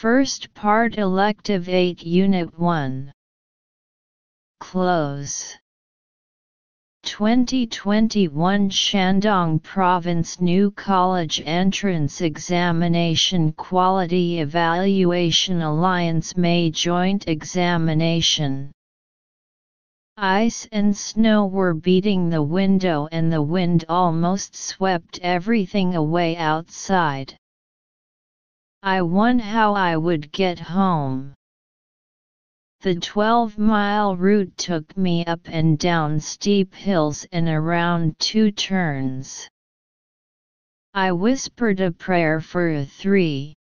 First Part Elective 8 Unit 1 Close. 2021 Shandong Province New College Entrance Examination Quality Evaluation Alliance May Joint Examination. Ice and snow were beating the window and the wind almost swept everything away outside. I won how I would get home. The 12 mile route took me up and down steep hills and around two turns. I whispered a prayer for a three.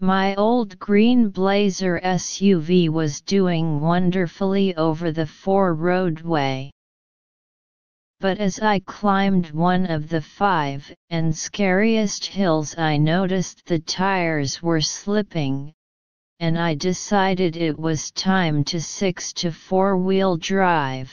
My old green Blazer SUV was doing wonderfully over the four roadway. But as I climbed one of the five and scariest hills I noticed the tires were slipping, and I decided it was time to 6 to 4 wheel drive.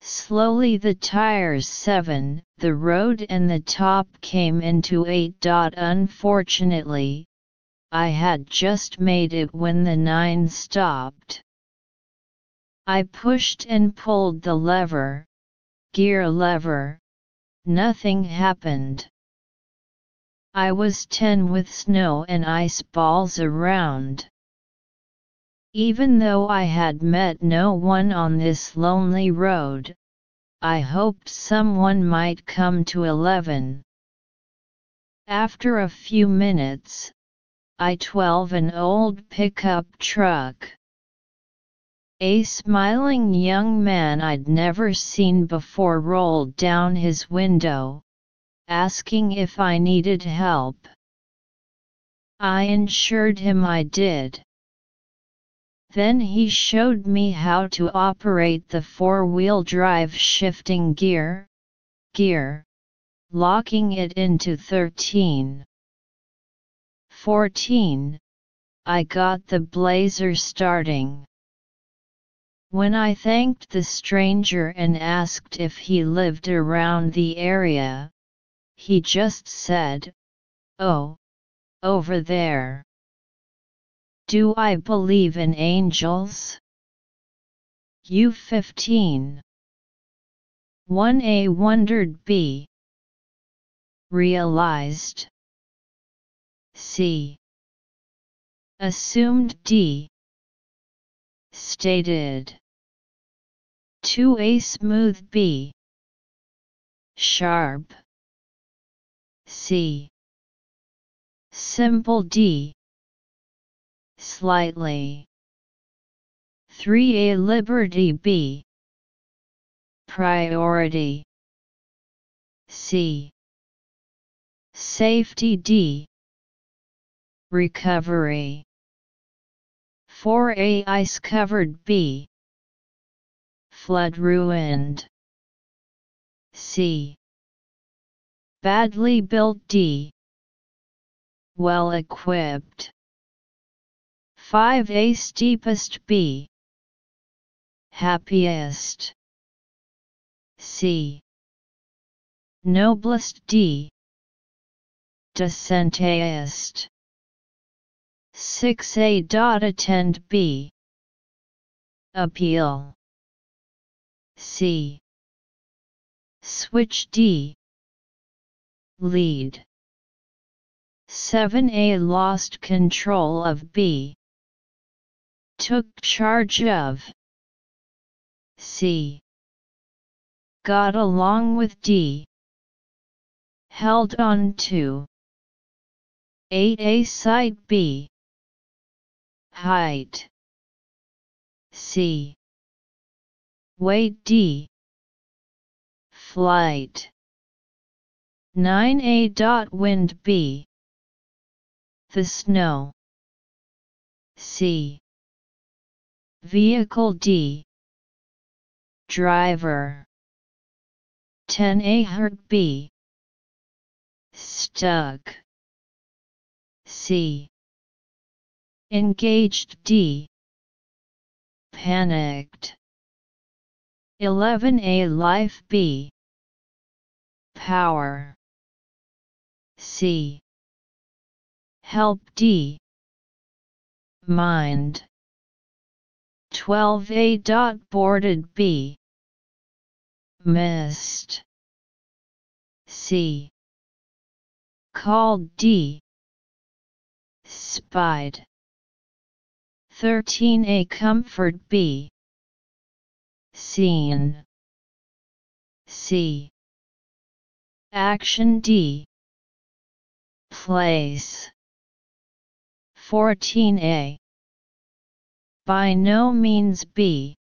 Slowly the tires 7, the road and the top came into 8. dot. Unfortunately, I had just made it when the 9 stopped. I pushed and pulled the lever, gear lever, nothing happened. I was 10 with snow and ice balls around. Even though I had met no one on this lonely road, I hoped someone might come to 11. After a few minutes, I 12 an old pickup truck. A smiling young man I'd never seen before rolled down his window, asking if I needed help. I ensured him I did. Then he showed me how to operate the four-wheel drive shifting gear, gear, locking it into 13. 14. I got the blazer starting. When I thanked the stranger and asked if he lived around the area, he just said, Oh, over there. Do I believe in angels? U15 1a wondered b. Realized. C. Assumed d. Stated 2a smooth b sharp C. Simple D. Slightly. 3A Liberty B. Priority. C. Safety D. Recovery. 4A Ice covered B. Flood ruined. C. Badly built D. Well equipped. 5A steepest B. Happiest. C. Noblest D. Decentest. 6A. Dot attend B. Appeal. C. Switch D lead. 7a lost control of B. Took charge of C. Got along with D. Held on to 8a site B. Height C. Weight D. Flight 9a. Wind B. The snow. C. Vehicle D. Driver. 10a. Hurt B. Stuck. C. Engaged D. Panicked. 11a. Life B. Power. C. Help D. Mind. 12A. Dot boarded B. Missed. C. Called D. Spied. 13A. Comfort B. Seen. C. Action D. Place. 14a. By no means b.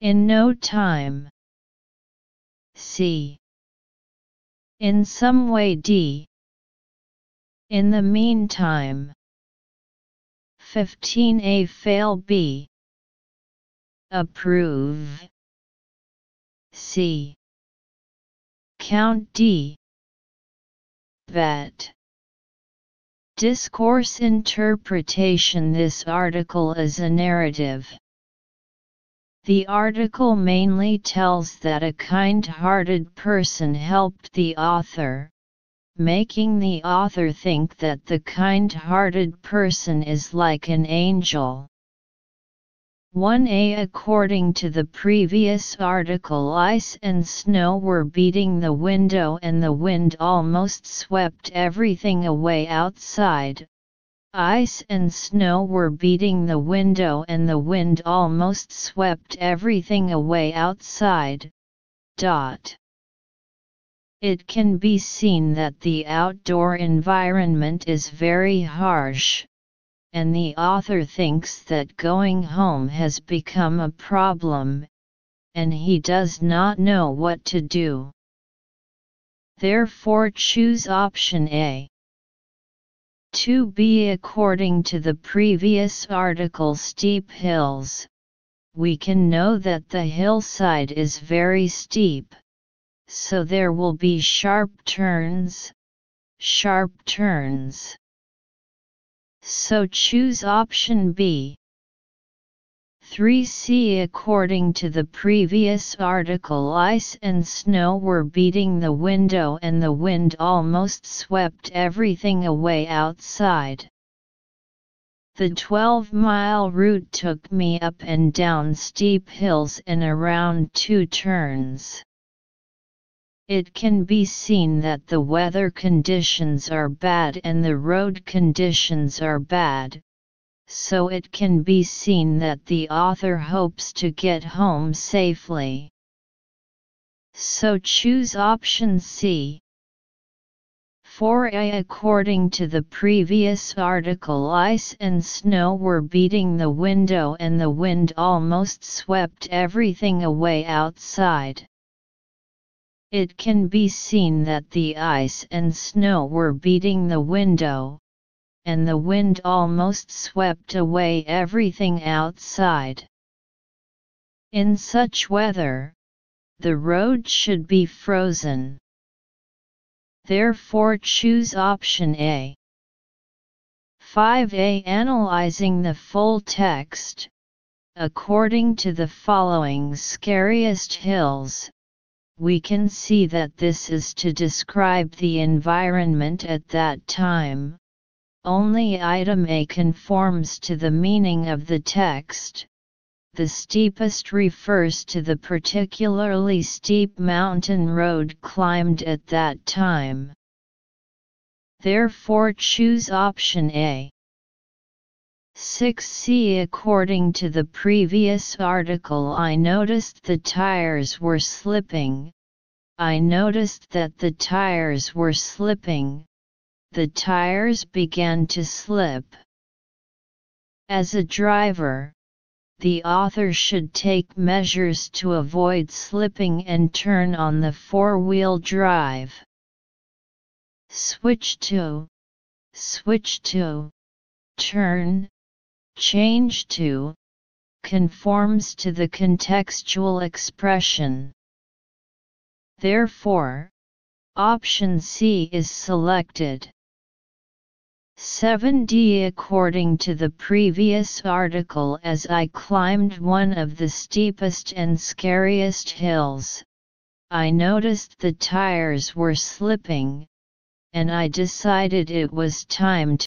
In no time. c. In some way d. In the meantime. 15a fail b. Approve. c. Count d. Bet. Discourse interpretation This article is a narrative. The article mainly tells that a kind-hearted person helped the author, making the author think that the kind-hearted person is like an angel. 1a According to the previous article ice and snow were beating the window and the wind almost swept everything away outside. Ice and snow were beating the window and the wind almost swept everything away outside. Dot. It can be seen that the outdoor environment is very harsh and the author thinks that going home has become a problem, and he does not know what to do. Therefore choose option A. 2b According to the previous article Steep Hills, we can know that the hillside is very steep, so there will be sharp turns, sharp turns so choose option B. 3c According to the previous article ice and snow were beating the window and the wind almost swept everything away outside. The 12-mile route took me up and down steep hills and around two turns. It can be seen that the weather conditions are bad and the road conditions are bad, so it can be seen that the author hopes to get home safely. So choose option C. 4a According to the previous article ice and snow were beating the window and the wind almost swept everything away outside. It can be seen that the ice and snow were beating the window, and the wind almost swept away everything outside. In such weather, the road should be frozen. Therefore choose option A. 5a Analyzing the full text, according to the following scariest hills, we can see that this is to describe the environment at that time. Only item A conforms to the meaning of the text. The steepest refers to the particularly steep mountain road climbed at that time. Therefore choose option A. 6c According to the previous article I noticed the tires were slipping. I noticed that the tires were slipping. The tires began to slip. As a driver, the author should take measures to avoid slipping and turn on the four-wheel drive. Switch to, switch to, turn, change to, conforms to the contextual expression. Therefore, option C is selected. 7d According to the previous article as I climbed one of the steepest and scariest hills, I noticed the tires were slipping, and I decided it was time